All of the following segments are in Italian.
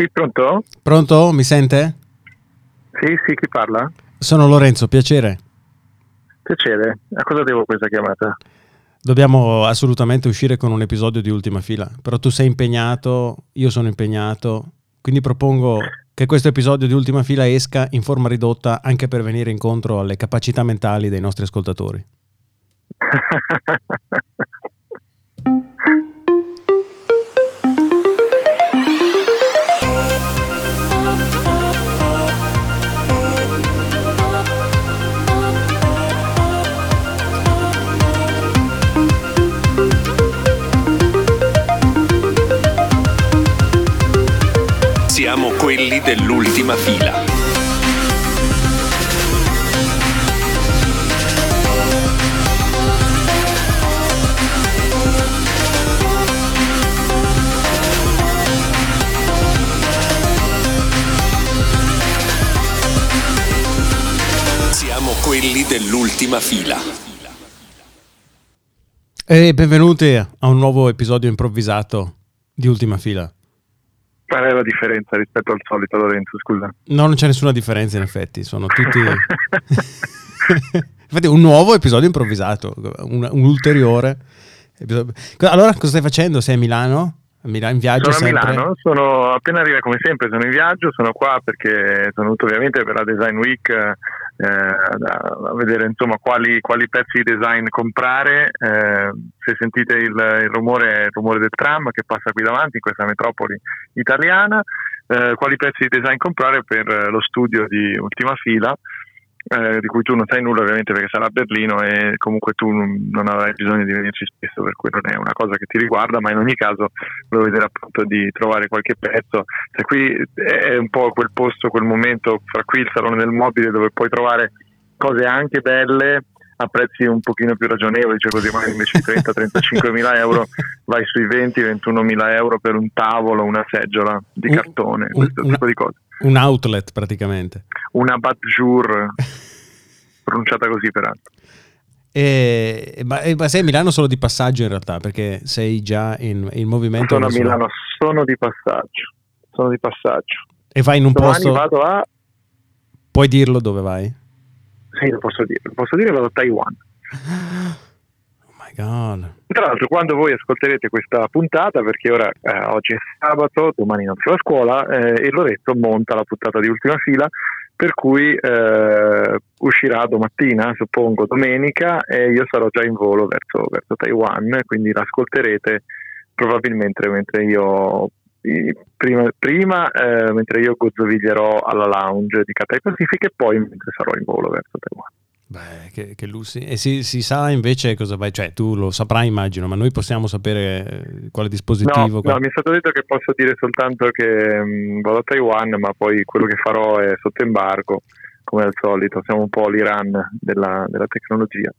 Sì, pronto? Pronto? Mi sente? Sì, sì, chi parla? Sono Lorenzo, piacere. Piacere. A cosa devo questa chiamata? Dobbiamo assolutamente uscire con un episodio di ultima fila, però tu sei impegnato, io sono impegnato, quindi propongo che questo episodio di ultima fila esca in forma ridotta anche per venire incontro alle capacità mentali dei nostri ascoltatori. Siamo quelli dell'ultima fila. Siamo quelli dell'ultima fila. E benvenuti a un nuovo episodio improvvisato di ultima fila. Qual è la differenza rispetto al solito, Lorenzo? Scusa. No, non c'è nessuna differenza in effetti, sono tutti... Infatti un nuovo episodio improvvisato, un, un ulteriore. Allora, cosa stai facendo? Sei a Milano? A Milano in viaggio sono sempre? a Milano, sono appena arrivato come sempre, sono in viaggio, sono qua perché sono venuto ovviamente per la Design Week eh, a vedere insomma quali, quali, pezzi di design comprare. Eh, se sentite il, il, rumore, il rumore del tram che passa qui davanti in questa metropoli italiana, eh, quali pezzi di design comprare per lo studio di ultima fila eh, di cui tu non sai nulla ovviamente perché sarà a Berlino e comunque tu non, avrai bisogno di venirci spesso per cui non è una cosa che ti riguarda ma in ogni caso volevo vedere appunto di trovare qualche pezzo. Cioè, qui è un po' quel posto, quel momento fra qui il salone del mobile dove puoi trovare cose anche belle a prezzi un pochino più ragionevoli, cioè così magari invece di 30-35 mila euro vai sui 20-21 mila euro per un tavolo, una seggiola di cartone, un, questo un, tipo di cose. Un outlet praticamente. Una Batjour, pronunciata così peraltro. E, ma, ma, sei a Milano solo di passaggio in realtà, perché sei già in, in movimento? Sono a Milano, sono di passaggio, sono di passaggio. E vai in un Domani posto... vado a... Puoi dirlo dove vai? Sì, lo posso dire, lo posso dire, vado a Taiwan. Tra l'altro, quando voi ascolterete questa puntata, perché ora eh, oggi è sabato, domani non si va a scuola, eh, e Lorenzo monta la puntata di ultima fila, per cui eh, uscirà domattina, suppongo domenica, e io sarò già in volo verso, verso Taiwan, quindi l'ascolterete probabilmente mentre io prima, prima eh, mentre io gozzoviglierò alla lounge di Cathay Pacific e poi mentre sarò in volo verso Taiwan. Beh, che, che Lucy. E si, si, sa invece cosa vai, cioè tu lo saprai immagino, ma noi possiamo sapere eh, quale dispositivo. No, qual... no mi è stato detto che posso dire soltanto che mh, mm, vado a Taiwan, ma poi quello che farò è sotto embargo, come al solito, siamo un po' l'Iran della, della tecnologia,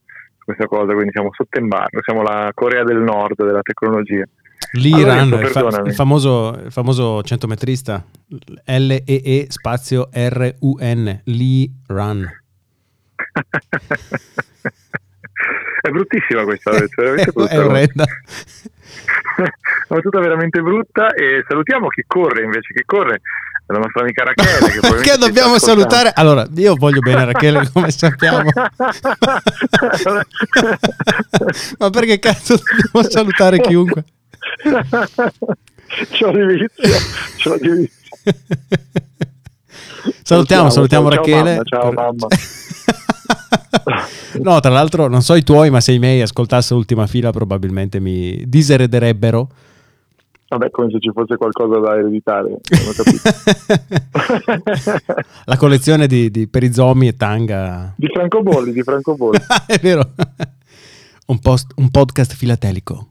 questa cosa, quindi siamo sotto embargo, siamo la Corea del Nord della tecnologia. L'Iran, allora, il, fa- il, famoso, il famoso centometrista, L-E-E spazio R-U-N, l'Iran. È bruttissima questa, è veramente brutta. è orrenda. è tutta veramente brutta e salutiamo chi corre invece, chi corre la nostra amica Rachele. Che Perché dobbiamo salutare? Allora, io voglio bene Rachele, come sappiamo. Ma perché cazzo dobbiamo salutare chiunque? Ciao Divizio, ciao Divizio. Salutiamo, salutiamo ciao, Rachele. Ciao mamma. Ciao, mamma. no, tra l'altro non so i tuoi, ma se i miei ascoltassero l'ultima fila probabilmente mi diserederebbero. Vabbè, come se ci fosse qualcosa da ereditare. La collezione di, di perizomi e tanga. Di francobolli, di francobolli. È vero. Un, post, un podcast filatelico.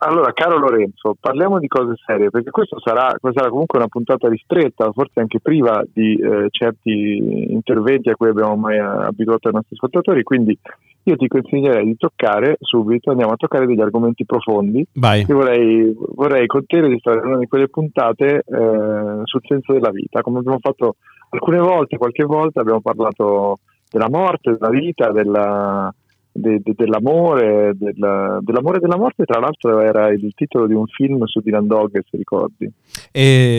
Allora, caro Lorenzo, parliamo di cose serie, perché questa sarà, questa sarà comunque una puntata ristretta, forse anche priva di eh, certi interventi a cui abbiamo mai abituato i nostri ascoltatori, quindi io ti consiglierei di toccare subito, andiamo a toccare degli argomenti profondi. Vai. Io vorrei, vorrei con te registrare una di quelle puntate eh, sul senso della vita, come abbiamo fatto alcune volte, qualche volta abbiamo parlato della morte, della vita, della de, de, dell'amore, del, dell'amore della morte, tra l'altro era il titolo di un film su Dylan Dog, se ricordi.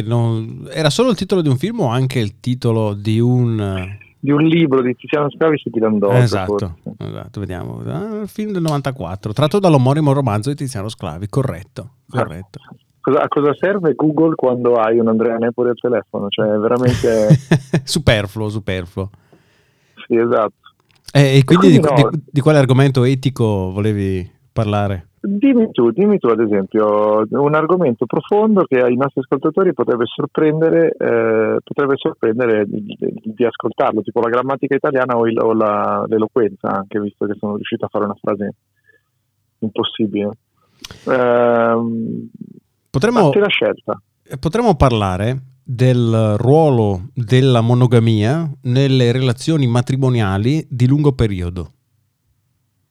Non, era solo il titolo di un film o anche il titolo di un... Di un libro di Tiziano Scavi su Dylan Dog. Esatto, esatto, vediamo. Ah, film del 94, tratto dall'omonimo romanzo di Tiziano Sclavi, corretto. corretto. Cosa, a cosa serve Google quando hai un Andrea Nepoli al telefono? Cioè, veramente... superfluo, superfluo. Sì, esatto. Eh, e quindi, quindi di, no. di, di, quale argomento etico volevi parlare? Dimmi tu, dimmi tu ad esempio un argomento profondo che ai nostri ascoltatori potrebbe sorprendere, eh, potrebbe sorprendere di, di, ascoltarlo, tipo la grammatica italiana o, il, o la, l'eloquenza, anche visto che sono riuscito a fare una frase impossibile. Eh, potremmo, la scelta. Potremmo parlare del ruolo della monogamia nelle relazioni matrimoniali di lungo periodo?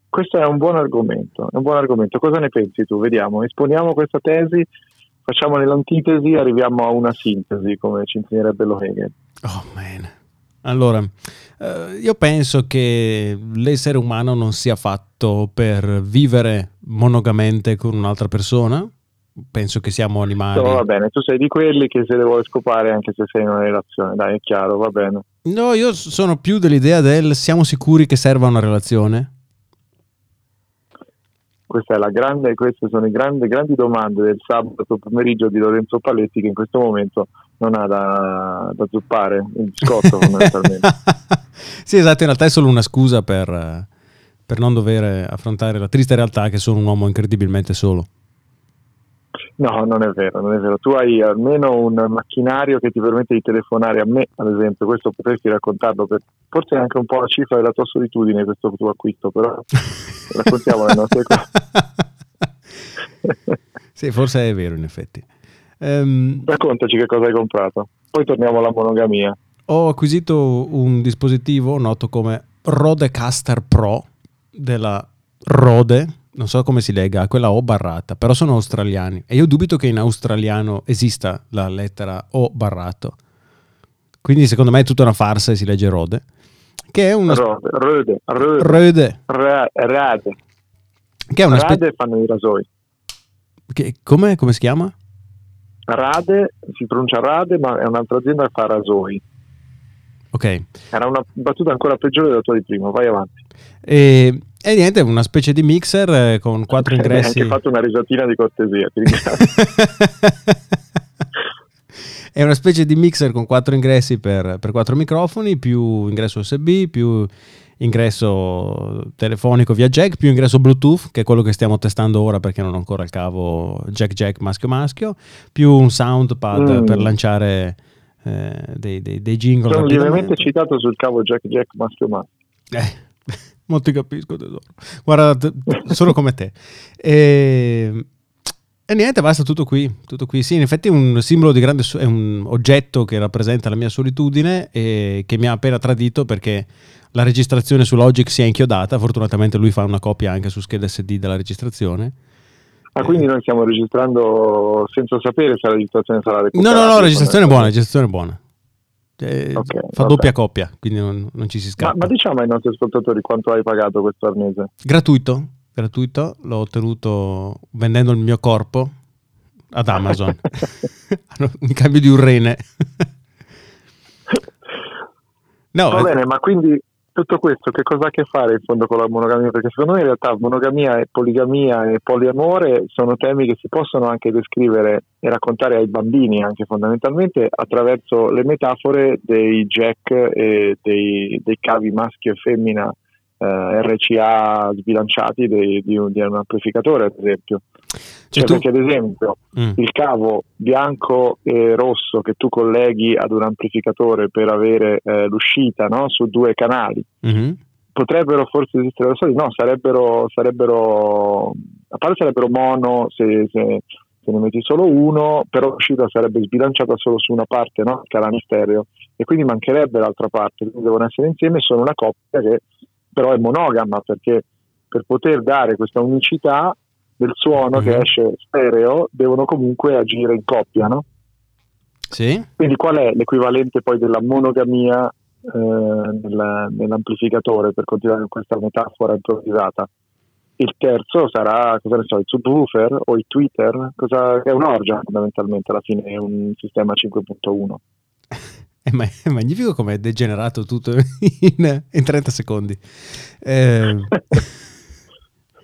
Questo è un buon argomento, un buon argomento. Cosa ne pensi tu? Vediamo, esponiamo questa tesi, facciamone l'antitesi, arriviamo a una sintesi, come ci insegnerebbe lo Hegel. Oh man. Allora, eh, io penso che l'essere umano non sia fatto per vivere monogamente con un'altra persona, penso che siamo animali. No, va bene, tu sei di quelli che se le vuole scopare anche se sei in una relazione, dai, è chiaro, va bene. No, io sono più dell'idea del siamo sicuri che serva una relazione? Questa è la grande, queste sono le grandi, grandi domande del sabato pomeriggio di Lorenzo Paletti che in questo momento non ha da, da zuppare il biscotto fondamentalmente. sì, esatto, in realtà è solo una scusa per, per non dover affrontare la triste realtà che sono un uomo incredibilmente solo. No, non è vero, non è vero. Tu hai almeno un macchinario che ti permette di telefonare a me, ad esempio, questo potresti raccontarlo, per, forse è anche un po' la cifra della tua solitudine questo tuo acquisto, però raccontiamo le nostre cose. sì, forse è vero in effetti. Um, Raccontaci che cosa hai comprato, poi torniamo alla monogamia. Ho acquisito un dispositivo noto come Rodecaster Pro della Rode, non so come si lega a quella O barrata, però sono australiani e io dubito che in australiano esista la lettera O barrato. Quindi secondo me è tutta una farsa e si legge Rode. Che è una... Rode, Rode, Rode. Rode. Rade. Che è una Rade spe... fanno i rasoi. Che, come, come si chiama? Rade, si pronuncia Rade, ma è un'altra azienda che fa rasoi. Ok. Era una battuta ancora peggiore della tua di prima, vai avanti. E, e niente, una specie di mixer eh, con quattro ingressi. Hai anche fatto una risatina di cortesia, ti ringrazio. È una specie di mixer con quattro ingressi per, per quattro microfoni, più ingresso USB, più ingresso telefonico via jack, più ingresso Bluetooth, che è quello che stiamo testando ora perché non ho ancora il cavo jack jack maschio maschio, più un soundpad mm. per lanciare eh, dei, dei, dei jingle. Sono lievemente citato sul cavo jack jack maschio maschio. Eh, non ti capisco tesoro. Guarda, sono come te. E, e, niente, basta, tutto qui, tutto qui. Sì, in effetti è un simbolo di grande, è un oggetto che rappresenta la mia solitudine e che mi ha appena tradito perché la registrazione su Logic si è inchiodata. Fortunatamente lui fa una copia anche su scheda SD della registrazione. Ah, quindi noi stiamo registrando senza sapere se la registrazione sarà recuperata. No, no, no, la registrazione è buona, la registrazione è buona. Eh, okay, fa vabbè. doppia coppia, quindi non, non, ci si scappa. Ma, ma, diciamo ai nostri ascoltatori quanto hai pagato questo arnese? Gratuito, gratuito, l'ho ottenuto vendendo il mio corpo ad Amazon in cambio di un rene. no, Va eh, bene, ma quindi tutto questo che cosa ha a che fare in fondo con la monogamia? Perché secondo me in realtà monogamia e poligamia e poliamore sono temi che si possono anche descrivere e raccontare ai bambini anche fondamentalmente attraverso le metafore dei jack e dei, dei cavi maschio e femmina eh, RCA sbilanciati di, di, un, di un amplificatore ad esempio. Cioè, tu... Perché ad esempio mm. il cavo bianco e rosso che tu colleghi ad un amplificatore per avere eh, l'uscita no? su due canali mm-hmm. potrebbero forse esistere da soli? No, sarebbero, sarebbero a parte sarebbero mono se, se, se, ne metti solo uno, però l'uscita sarebbe sbilanciata solo su una parte, no? canale stereo, e quindi mancherebbe l'altra parte, quindi devono essere insieme, sono una coppia che però è monogama perché per poter dare questa unicità del suono mm-hmm. che mhm. esce stereo devono comunque agire in coppia, no? Sì. Quindi qual è l'equivalente poi della monogamia eh, nel, nell'amplificatore, per continuare con questa metafora improvvisata. Il terzo sarà, cosa ne so, il subwoofer o il tweeter, cosa, è un orgia fondamentalmente, alla fine è un sistema 5.1. È, ma- è magnifico come è degenerato tutto in, in 30 secondi. Eh...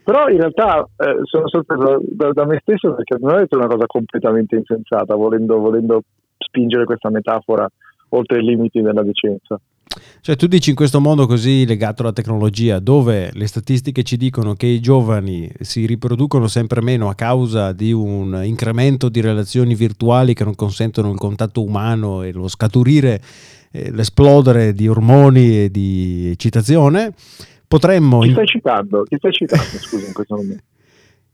Però in realtà eh, sono sorpreso da, da, me stesso perché non ho detto una cosa completamente insensata, volendo, volendo spingere questa metafora oltre i limiti della decenza. Cioè tu dici in questo mondo così legato alla tecnologia, dove le statistiche ci dicono che i giovani si riproducono sempre meno a causa di un incremento di relazioni virtuali che non consentono il contatto umano e lo scaturire, eh, l'esplodere di ormoni e di eccitazione, potremmo... Chi stai citando? Chi stai citando, scusa, in questo momento?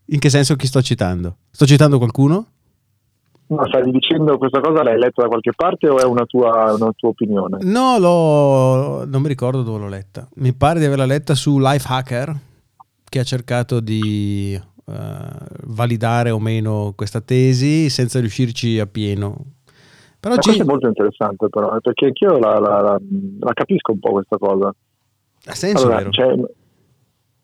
In che senso chi sto citando? Sto citando qualcuno? Ma stai dicendo questa cosa l'hai letta da qualche parte o è una tua, una tua opinione? No, l'ho, non mi ricordo dove l'ho letta. Mi pare di averla letta su Lifehacker, che ha cercato di uh, validare o meno questa tesi senza riuscirci a pieno. Però ci... Questo è molto interessante però, eh, perché anch'io la, la, la, la capisco un po' questa cosa. Ha senso, allora, vero?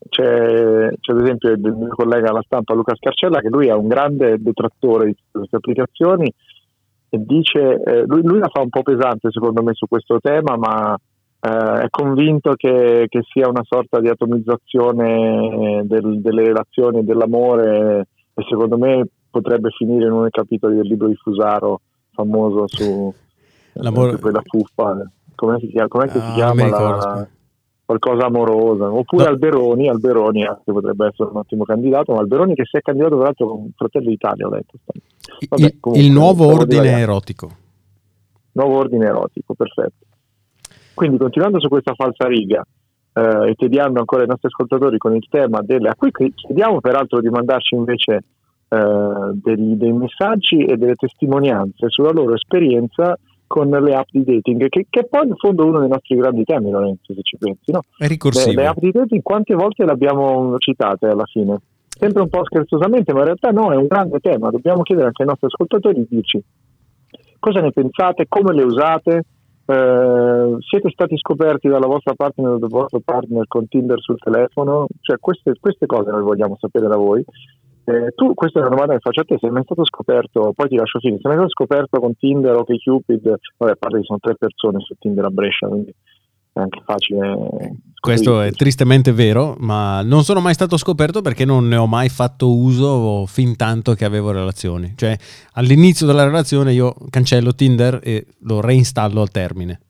C'è, c'è, ad esempio il mio collega alla stampa Luca Scarcella che lui è un grande detrattore di queste applicazioni e dice, eh, lui, lui, la fa un po' pesante secondo me su questo tema ma eh, è convinto che, che, sia una sorta di atomizzazione del, delle relazioni e dell'amore e secondo me potrebbe finire in uno dei capitoli del libro di Fusaro famoso su L'amore... quella fuffa. Come si chiama, com'è che ah, si chiama la, qualcosa amorosa, oppure no. Alberoni, Alberoni che potrebbe essere un ottimo candidato, ma Alberoni che si è candidato tra l'altro con Fratelli d'Italia, ho letto. Vabbè, il, comunque, il, nuovo ordine erotico. Nuovo ordine erotico, perfetto. Quindi continuando su questa falsa riga eh, e tediando ancora i nostri ascoltatori con il tema delle... a cui chiediamo peraltro di mandarci invece eh, dei, dei messaggi e delle testimonianze sulla loro esperienza con le app di dating, che, che, è poi in fondo uno dei nostri grandi temi, Lorenzo, se ci pensi. No? È ricorsivo. Le, le app di dating quante volte le abbiamo citate alla fine? Sempre un po' scherzosamente, ma in realtà no, è un grande tema. Dobbiamo chiedere anche ai nostri ascoltatori di dirci cosa ne pensate, come le usate, eh, siete stati scoperti dalla vostra partner o dal vostro partner con Tinder sul telefono? Cioè, queste, queste cose noi vogliamo sapere da voi eh, tu, questa è una domanda che faccio a te, sei mai stato scoperto, poi ti lascio finire, sei mai stato scoperto con Tinder o che Cupid, vabbè, a parte che sono tre persone su Tinder a Brescia, quindi è anche facile. Questo è tristemente vero, ma non sono mai stato scoperto perché non ne ho mai fatto uso fin tanto che avevo relazioni. Cioè, all'inizio della relazione io cancello Tinder e lo reinstallo al termine.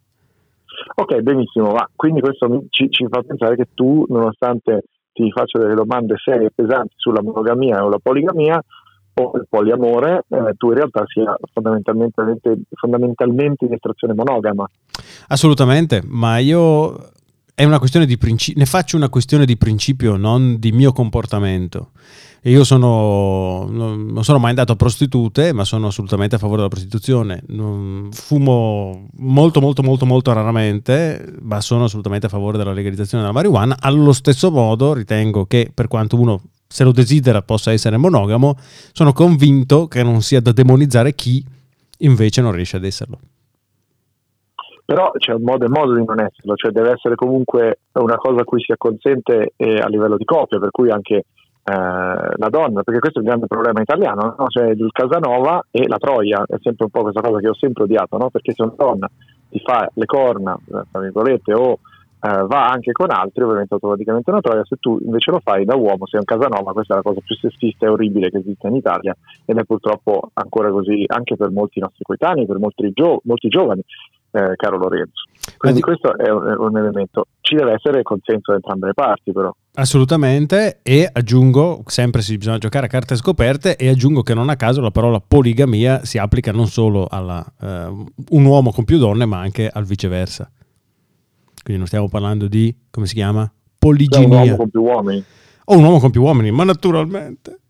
Ok, benissimo, ma quindi questo ci, ci fa pensare che tu, nonostante ti faccio delle domande serie e pesanti sulla monogamia o la poligamia o il poliamore, eh, tu in realtà sia fondamentalmente, fondamentalmente in estrazione monogama. Assolutamente, ma io è una questione di principio, ne faccio una questione di principio, non di mio comportamento. E io sono, non sono mai andato a prostitute, ma sono assolutamente a favore della prostituzione. Fumo molto, molto, molto, molto raramente, ma sono assolutamente a favore della legalizzazione della marijuana. Allo stesso modo ritengo che per quanto uno se lo desidera possa essere monogamo, sono convinto che non sia da demonizzare chi invece non riesce ad esserlo però c'è un modo e modo di non esserlo, cioè deve essere comunque una cosa a cui si acconsente eh, a livello di coppia, per cui anche eh, la donna, perché questo è il grande problema italiano, no? cioè il Casanova e la Troia, è sempre un po' questa cosa che ho sempre odiato, no? perché se una donna ti fa le corna, tra virgolette, o eh, va anche con altri, ovviamente automaticamente una troia, se tu invece lo fai da uomo, sei un Casanova, questa è la cosa più sessista e orribile che esiste in Italia ed è purtroppo ancora così anche per molti nostri coetanei, per molti, gio- molti giovani eh, caro Lorenzo. Quindi questo è un, un, elemento. Ci deve essere consenso da entrambe le parti, però. Assolutamente, e aggiungo, sempre se bisogna giocare a carte scoperte, e aggiungo che non a caso la parola poligamia si applica non solo a uh, un uomo con più donne, ma anche al viceversa. Quindi non stiamo parlando di, come si chiama? Poliginia. un uomo con più uomini. O un uomo con più uomini, ma naturalmente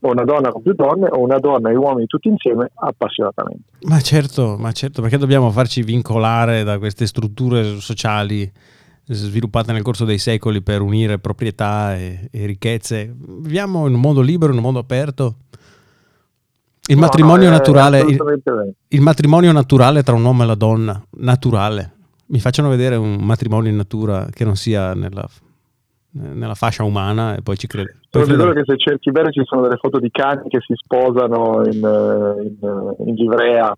o una donna con più donne o una donna e uomini tutti insieme appassionatamente. Ma certo, ma certo, perché dobbiamo farci vincolare da queste strutture sociali sviluppate nel corso dei secoli per unire proprietà e, e ricchezze. Viviamo in un mondo libero, in un mondo aperto. Il, no, matrimonio no, naturale, il, il, matrimonio naturale tra un uomo e la donna, naturale, mi facciano vedere un matrimonio in natura che non sia nella, nella fascia umana e poi ci credo. Poi Sono sicuro che se cerchi bene ci sono delle foto di cani che si sposano in, eh, in, in livrea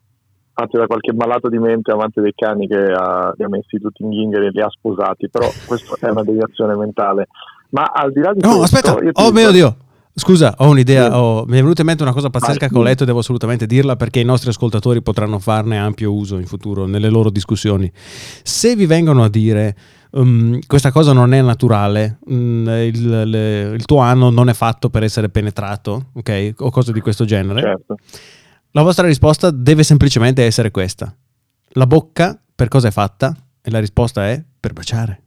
fatte da qualche malato di mente amante dei cani che ha, li ha messi tutti in ghingheri e li ha sposati, però questa è una deviazione mentale. Ma al di là di No, questo, aspetta, oh dico- mio Dio. Scusa, ho un'idea, Sì. ho- mi è venuta in mente una cosa pazzesca che ho letto e devo assolutamente dirla perché i nostri ascoltatori potranno farne ampio uso in futuro nelle loro discussioni. Se vi vengono a dire um, questa cosa non è naturale, mm, il, le- il tuo anno non è fatto per essere penetrato, ok? O cose di questo genere, Certo. la vostra risposta deve semplicemente essere questa. La bocca per cosa è fatta? E la risposta è per baciare.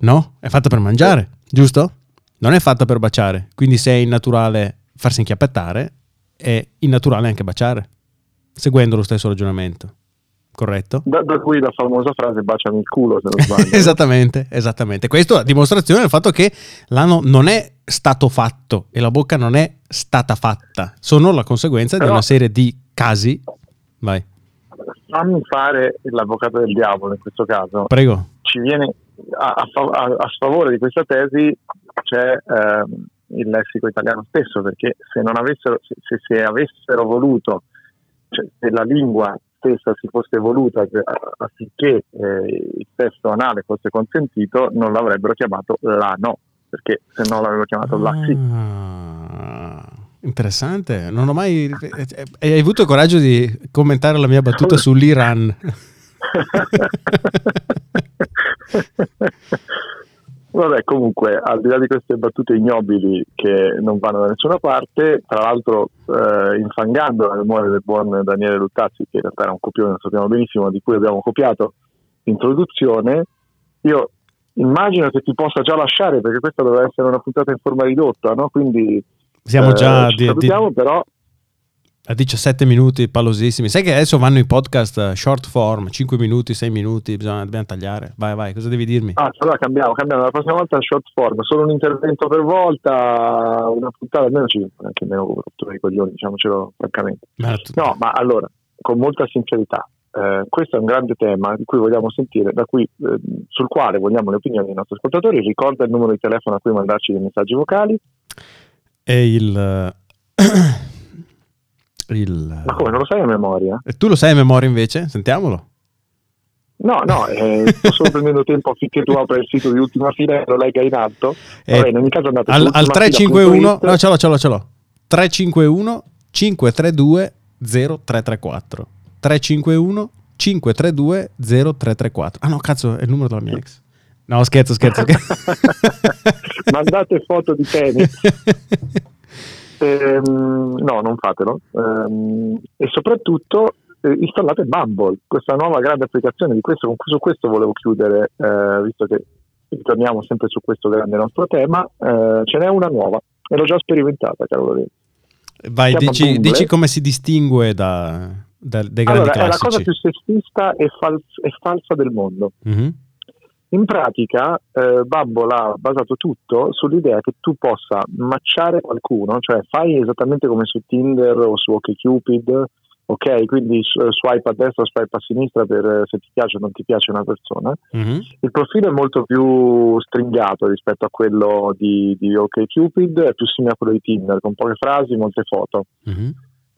No? È fatta per mangiare, giusto? Non è fatta per baciare. Quindi se è innaturale farsi inchiappettare, è innaturale anche baciare. Seguendo lo stesso ragionamento. Corretto? Da, da cui la famosa frase baciami il culo se non sbaglio. esattamente, esattamente. Questo a dimostrazione del fatto che l'anno non è stato fatto e la bocca non è stata fatta. Sono la conseguenza di Però- una serie di casi. Vai, Fammi fare l'avvocato del diavolo in questo caso. prego. ci viene a, a a- sfavore di questa tesi c'è ehm, il lessico italiano stesso perché se non avessero se, se, se avessero voluto cioè, se la lingua stessa si fosse evoluta eh, affinché eh, il testo anale fosse consentito non l'avrebbero chiamato la no perché se no l'avrebbero chiamato la sì Ah, interessante. Non ho mai. eh, Hai avuto il coraggio di commentare la mia battuta sull'Iran. Vabbè, comunque, al di là di queste battute ignobili che non vanno da nessuna parte, tra l'altro eh, infangando la memoria del buon Daniele Luttazzi, che in realtà era un copione, lo sappiamo benissimo, di cui abbiamo copiato l'introduzione, io immagino che ti possa già lasciare, perché questa doveva essere una puntata in forma ridotta, no? Quindi Siamo eh, già ci di- di- però a 17 minuti pallosissimi. Sai che adesso vanno i podcast eh, short form, 5 minuti, 6 minuti, bisogna, dobbiamo tagliare. Vai, vai, cosa devi dirmi? Ah, allora cambiamo, cambiamo. La prossima volta short form, solo un intervento per volta, una puntata almeno 5, anche meno rottura di coglioni, diciamocelo francamente. Ma tu- No, ma allora, con molta sincerità, eh, questo è un grande tema di cui vogliamo sentire, da cui, eh, sul quale vogliamo le opinioni dei nostri ascoltatori. Ricorda il numero di telefono a cui mandarci dei messaggi vocali. È il. eh, il Ma come, non lo sai a memoria? E tu lo sai a memoria invece? Sentiamolo. No, no, eh, sto solo prendendo tempo affinché tu apra il sito di ultima fila e lo legga in alto. Eh, Vabbè, in ogni caso andate al, al ultimafila.it. 351 no ce l'ho ce l'ho ce l'ho 351 532 0334 351 532 0334 ah no cazzo è il numero della mia ex no scherzo scherzo. Mandate foto di peni. Ehm, no, non fatelo. Ehm, e soprattutto eh, installate Bumble, questa nuova grande applicazione. Di questo, su questo volevo chiudere, eh, visto che ritorniamo sempre su questo grande nostro tema. Eh, ce n'è una nuova e l'ho già sperimentata, caro Lorenzo. vai chiama dici, dici come si distingue da, da- dai grandi Allora, è la cosa classici più sessista e, fal- e falsa del mondo. Mhm. In pratica, eh, Bumble ha basato tutto sull'idea che tu possa matchare qualcuno, cioè fai esattamente come su Tinder o su OkCupid, ok? Quindi swipe a destra o swipe a sinistra per eh, se ti piace o non ti piace una persona. Mhm. Il profilo è molto più stringato rispetto a quello di, di OkCupid, è più simile a quello di Tinder, con poche frasi, molte foto. Mhm.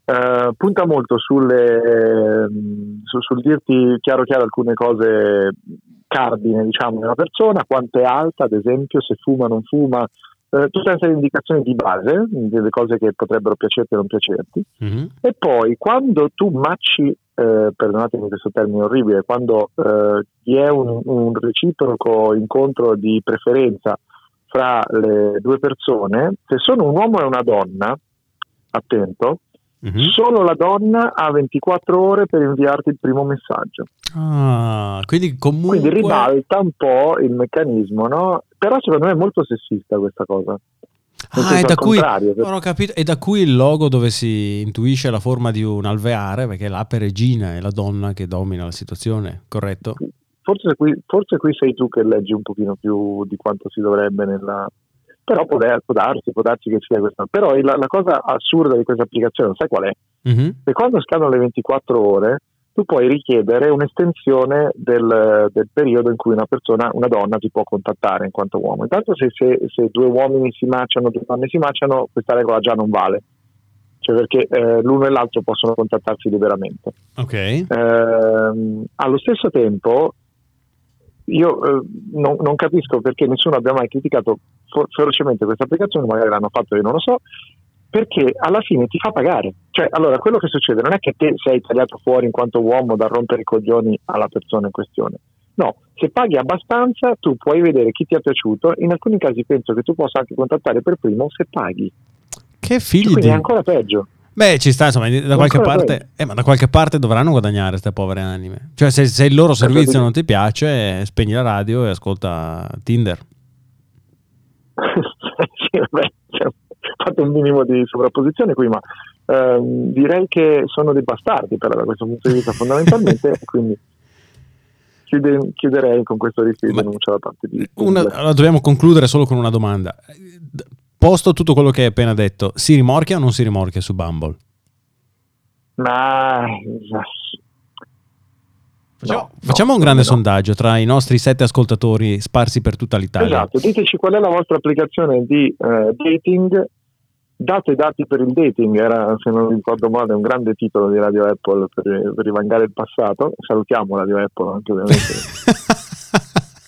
Eh, punta molto sulle, ehm, su- sul dirti chiaro chiaro alcune cose cardine diciamo di una persona, quanto è alta ad esempio, se fuma o non fuma, eh, tutta una serie di indicazioni di base, delle cose che potrebbero piacerti o non piacerti, Mhm. e poi quando tu matchi, eh, perdonatemi questo termine orribile, quando eh, vi è un, un reciproco incontro di preferenza fra le due persone, se sono un uomo e una donna, attento, Mhm. solo la donna ha 24 ore per inviarti il primo messaggio. Ah, quindi comunque Quindi ribalta un po' il meccanismo, no? Però secondo me è molto sessista questa cosa. Ah, è da cui capito, è da cui il logo dove si intuisce la forma di un alveare, perché l'ape regina è la donna che domina la situazione, corretto? forse, qui, forse qui sei tu che leggi un pochino più di quanto si dovrebbe nella... Però può, può darsi, può darsi che sia questa. Però la, la cosa assurda di questa applicazione, sai qual è? Mhm. Che quando scadono le 24 ore, tu tu puoi richiedere un'estensione del, del, periodo in cui una persona, una donna ti può contattare in quanto uomo. Intanto se, se, se due uomini si maciano, due donne si maciano, questa regola già non vale, cioè perché eh, l'uno e l'altro possono contattarsi liberamente. Okay. Eh, allo stesso tempo, io eh, non, non, capisco perché nessuno abbia mai criticato for- ferocemente questa applicazione, magari l'hanno fatto, io non lo so, perché alla fine ti fa pagare. Cioè, allora, quello che succede non è che te sei tagliato fuori in quanto uomo da rompere i coglioni alla persona in questione. No, se paghi abbastanza tu puoi vedere chi ti è piaciuto, in alcuni casi penso che tu possa anche contattare per primo se paghi. Che figli Quindi di... è ancora peggio. Beh, ci sta, insomma, da qualche, parte, eh, ma da qualche parte dovranno guadagnare queste povere anime. Cioè, se, se il loro servizio non ti piace, spegni la radio e ascolta Tinder. sì, vabbè, cioè, fatto un minimo di sovrapposizione qui, ma ehm, direi che sono dei bastardi però da questo punto di vista fondamentalmente, quindi chiude, chiuderei con questo rischio di denuncia da parte di... Una, allora dobbiamo concludere solo con una domanda. Posto tutto quello che hai appena detto, si rimorchia o non si rimorchia su Bumble? Ma Facciamo, no, facciamo no, un grande no. sondaggio tra i nostri sette ascoltatori sparsi per tutta l'Italia. Esatto, diteci qual è la vostra applicazione di eh, dating Date dati per il dating era, se non ricordo male, un grande titolo di Radio Apple per, per rivangare il passato. Salutiamo Radio Apple anche ovviamente,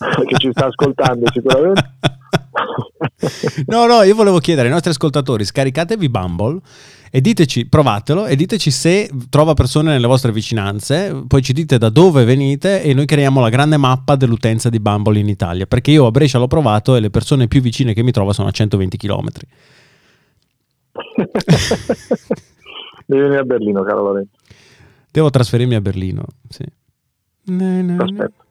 che ci sta ascoltando sicuramente. no, no, io volevo chiedere ai nostri ascoltatori, scaricatevi Bumble e diteci, provatelo e diteci se trova persone nelle vostre vicinanze, poi ci dite da dove venite e noi creiamo la grande mappa dell'utenza di Bumble in Italia, perché io a Brescia l'ho provato e le persone più vicine che mi trovo sono a 120 km. Devi venire a Berlino, caro Lorenzo. Devo trasferirmi a Berlino, sì. Aspetta.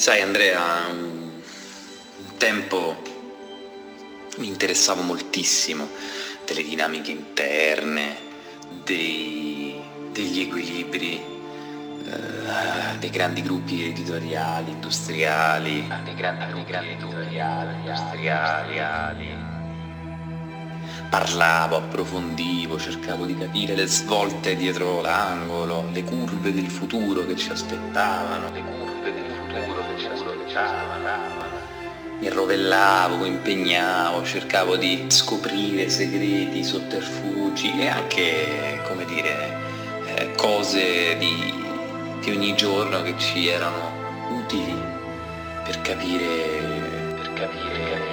Sai Andrea, un tempo mi interessavo moltissimo delle dinamiche interne, dei, degli equilibri eh, dei grandi gruppi editoriali, industriali, dei grandi, grandi editoriali, industriali. Parlavo, approfondivo, cercavo di capire le svolte dietro l'angolo, le curve del futuro che ci aspettavano, mi rovellavo, impegnavo, cercavo di scoprire segreti, sotterfugi e anche, come dire, eh, cose di, di, ogni giorno che ci erano utili per capire, per capire.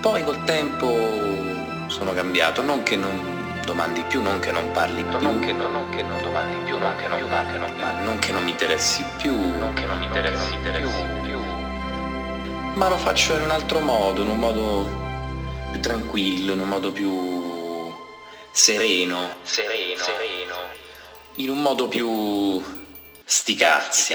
Poi col tempo sono cambiato, non che non domandi più, non che non parli più, non che, non, non che non domandi più, non che non, non, che non, non che non mi interessi più, non che non mi interessi più. ma lo faccio in un altro modo, in un modo più tranquillo, in un modo più sereno, sereno, sereno, in un modo più sti cazzi.